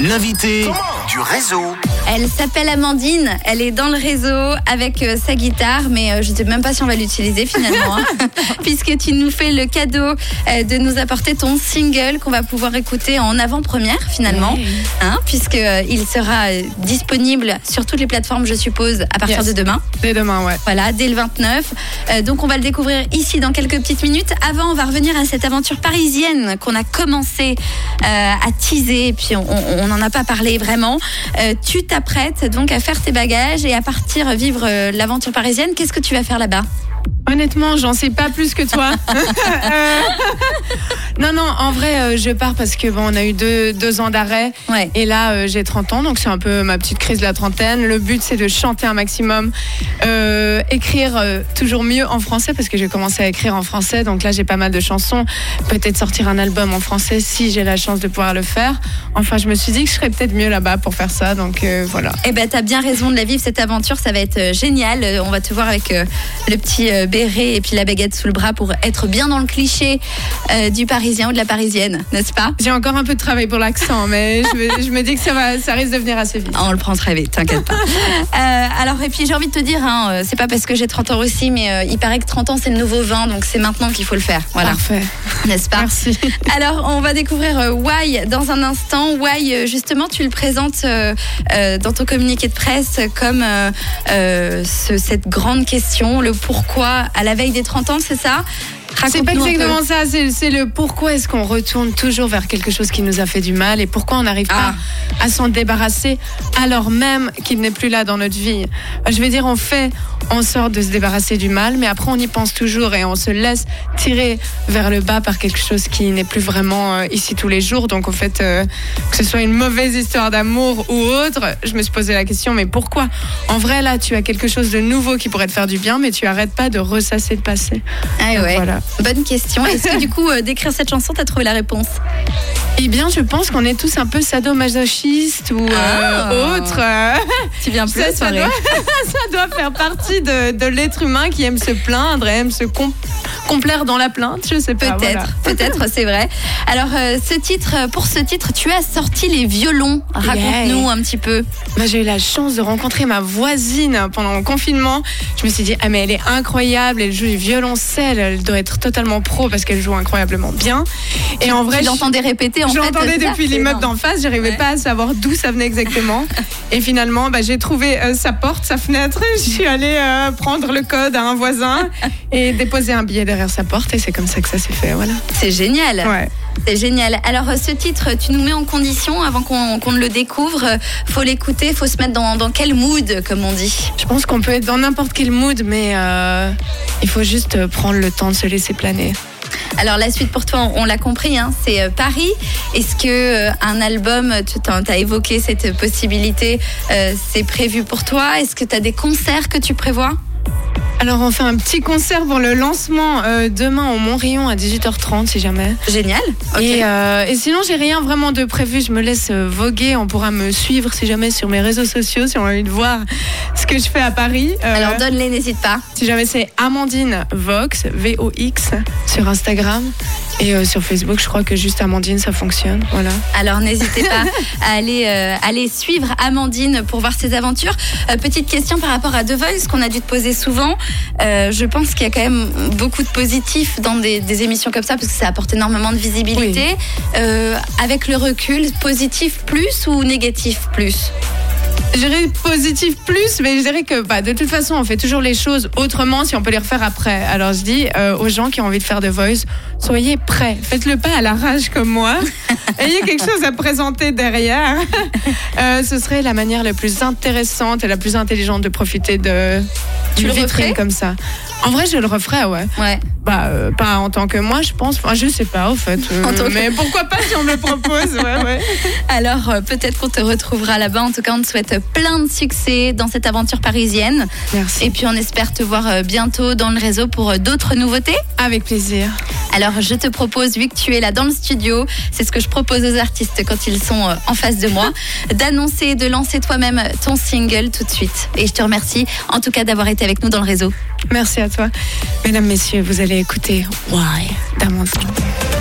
L'invité du réseau. Elle s'appelle Amandine, elle est dans le réseau avec euh, sa guitare, mais euh, je ne sais même pas si on va l'utiliser finalement, hein, puisque tu nous fais le cadeau euh, de nous apporter ton single qu'on va pouvoir écouter en avant-première finalement, hein, puisque euh, il sera disponible sur toutes les plateformes, je suppose, à partir Yes. de demain. Dès demain, ouais. Voilà, dès le 29. Euh, donc on va le découvrir ici dans quelques petites minutes. Avant, on va revenir à cette aventure parisienne qu'on a commencé à teaser, et puis on n'en a pas parlé vraiment. Tu t'apprêtes donc à faire tes bagages et à partir vivre euh, l'aventure parisienne. Qu'est-ce que tu vas faire là-bas? Honnêtement, j'en sais pas plus que toi. Euh, non, non, en vrai, euh, je pars parce que bon, on a eu deux, deux ans d'arrêt. Ouais. Et là, euh, j'ai 30 ans, donc c'est un peu ma petite crise de la trentaine. Le but, c'est de chanter un maximum, euh, écrire toujours mieux en français, parce que j'ai commencé à écrire en français. Donc là, j'ai pas mal de chansons. Peut-être sortir un album en français si j'ai la chance de pouvoir le faire. Enfin, je me suis dit que je serais peut-être mieux là-bas pour faire ça. Donc voilà. Eh ben, t'as bien raison de la vivre cette aventure, ça va être génial. On va te voir avec le petit béret et puis la baguette sous le bras pour être bien dans le cliché du Parisien ou de la Parisienne, n'est-ce pas? J'ai encore un peu de travail pour l'accent, mais je me, je me dis que ça, va, ça risque de venir assez vite. On le prend très vite, t'inquiète pas. Euh, alors, et puis j'ai envie de te dire, hein, euh, c'est pas parce que j'ai 30 ans aussi, mais euh, il paraît que 30 ans c'est le nouveau 20, donc c'est maintenant qu'il faut le faire. Voilà, Parfait. n'est-ce pas? Merci. Alors, on va découvrir Why dans un instant. Why, justement, tu le présentes euh, dans ton communiqué de presse comme ce- cette grande question, le pourquoi à la veille des 30 ans, c'est ça? C'est pas exactement ça, c'est le pourquoi est-ce qu'on retourne toujours vers quelque chose qui nous a fait du mal et pourquoi on n'arrive Ah. pas à s'en débarrasser alors même qu'il n'est plus là dans notre vie. Je veux dire, on fait en sorte de se débarrasser du mal, mais après on y pense toujours et on se laisse tirer vers le bas par quelque chose qui n'est plus vraiment euh, ici tous les jours. Donc en fait, euh, que ce soit une mauvaise histoire d'amour ou autre, je me suis posé la question, mais pourquoi? En vrai, là, tu as quelque chose de nouveau qui pourrait te faire du bien, mais tu arrêtes pas de ressasser le passé. Ah ouais. Voilà. Bonne question. Est-ce que du coup, euh, d'écrire cette chanson, t'as trouvé la réponse? Eh bien, je pense qu'on est tous un peu sadomasochistes ou euh, Ah. autres. euh, Tu viens plus ça, doit, ça doit faire partie de, de l'être humain qui aime se plaindre et aime se complaire dans la plainte. Je sais pas. Peut-être, voilà. peut-être, c'est vrai. Alors, euh, ce titre, euh, pour ce titre, tu as sorti les violons. Raconte-nous Yeah. un petit peu. J'ai eu la chance de rencontrer ma voisine pendant le confinement. Je me suis dit, ah, mais elle est incroyable. Elle joue du violoncelle. Elle doit être totalement pro parce qu'elle joue incroyablement bien. Et en vrai, tu je- l'entendais répéter en Je l'entendais depuis l'immeuble d'en face, j'arrivais Ouais. pas à savoir d'où ça venait exactement. et finalement, bah, j'ai trouvé euh, sa porte, sa fenêtre. Je suis allée euh, prendre le code à un voisin et déposer un billet derrière sa porte. Et c'est comme ça que ça s'est fait. Voilà. C'est génial. Ouais. C'est génial. Alors, euh, ce titre, tu nous mets en condition avant qu'on qu'on ne le découvre. Euh, Faut l'écouter, faut se mettre dans, dans quel mood, comme on dit? Je pense qu'on peut être dans n'importe quel mood, mais euh, il faut juste prendre le temps de se laisser planer. Alors, la suite pour toi, on, l'a compris, hein, c'est Paris. Est-ce que euh, un album, tu as évoqué cette possibilité, euh, c'est prévu pour toi? Est-ce que tu as des concerts que tu prévois? Alors, on fait un petit concert pour le lancement euh, demain au Montrion à 18h30, si jamais. Génial. Et, euh, et sinon, j'ai rien vraiment de prévu. Je me laisse euh, voguer. On pourra me suivre si jamais sur mes réseaux sociaux, si on a envie de voir ce que je fais à Paris. Euh, Alors, donne-les, n'hésite pas. si jamais c'est Amandine Vox, V-O-X, sur Instagram. Et euh, sur Facebook, je crois que juste Amandine, ça fonctionne. Voilà. Alors n'hésitez pas à aller, euh, aller suivre Amandine pour voir ses aventures. Euh, petite question par rapport à The Voice qu'on a dû te poser souvent. Je pense qu'il y a quand même beaucoup de positifs dans des, des émissions comme ça parce que ça apporte énormément de visibilité. Avec le recul, positif plus ou négatif plus? Je dirais positif plus, mais je dirais que bah, de toute façon, on fait toujours les choses autrement si on peut les refaire après. Alors je dis euh, aux gens qui ont envie de faire The Voice, soyez prêts. Faites-le pas à la rage comme moi. Ayez quelque chose à présenter derrière. Euh, ce serait la manière la plus intéressante et la plus intelligente de profiter de Tu le comme ça. En vrai, je le referais, ouais. Ouais. Bah, euh, pas en tant que moi, je pense. Enfin, je sais pas, au fait. Euh, En tant que- Mais pourquoi pas si on me le propose Ouais, ouais. Alors euh, peut-être qu'on te retrouvera là-bas. En tout cas, on te souhaite plein de succès dans cette aventure parisienne. Merci. Et puis on espère te voir bientôt dans le réseau pour d'autres nouveautés. Avec plaisir. Alors je te propose, vu que tu es là dans le studio, c'est ce que je propose aux artistes quand ils sont euh, en face de moi, d'annoncer, de lancer toi-même ton single tout de suite. Et je te remercie en tout cas d'avoir été avec nous dans le réseau. Merci à toi. Mesdames, Messieurs, vous allez écouter Why d'Amandine.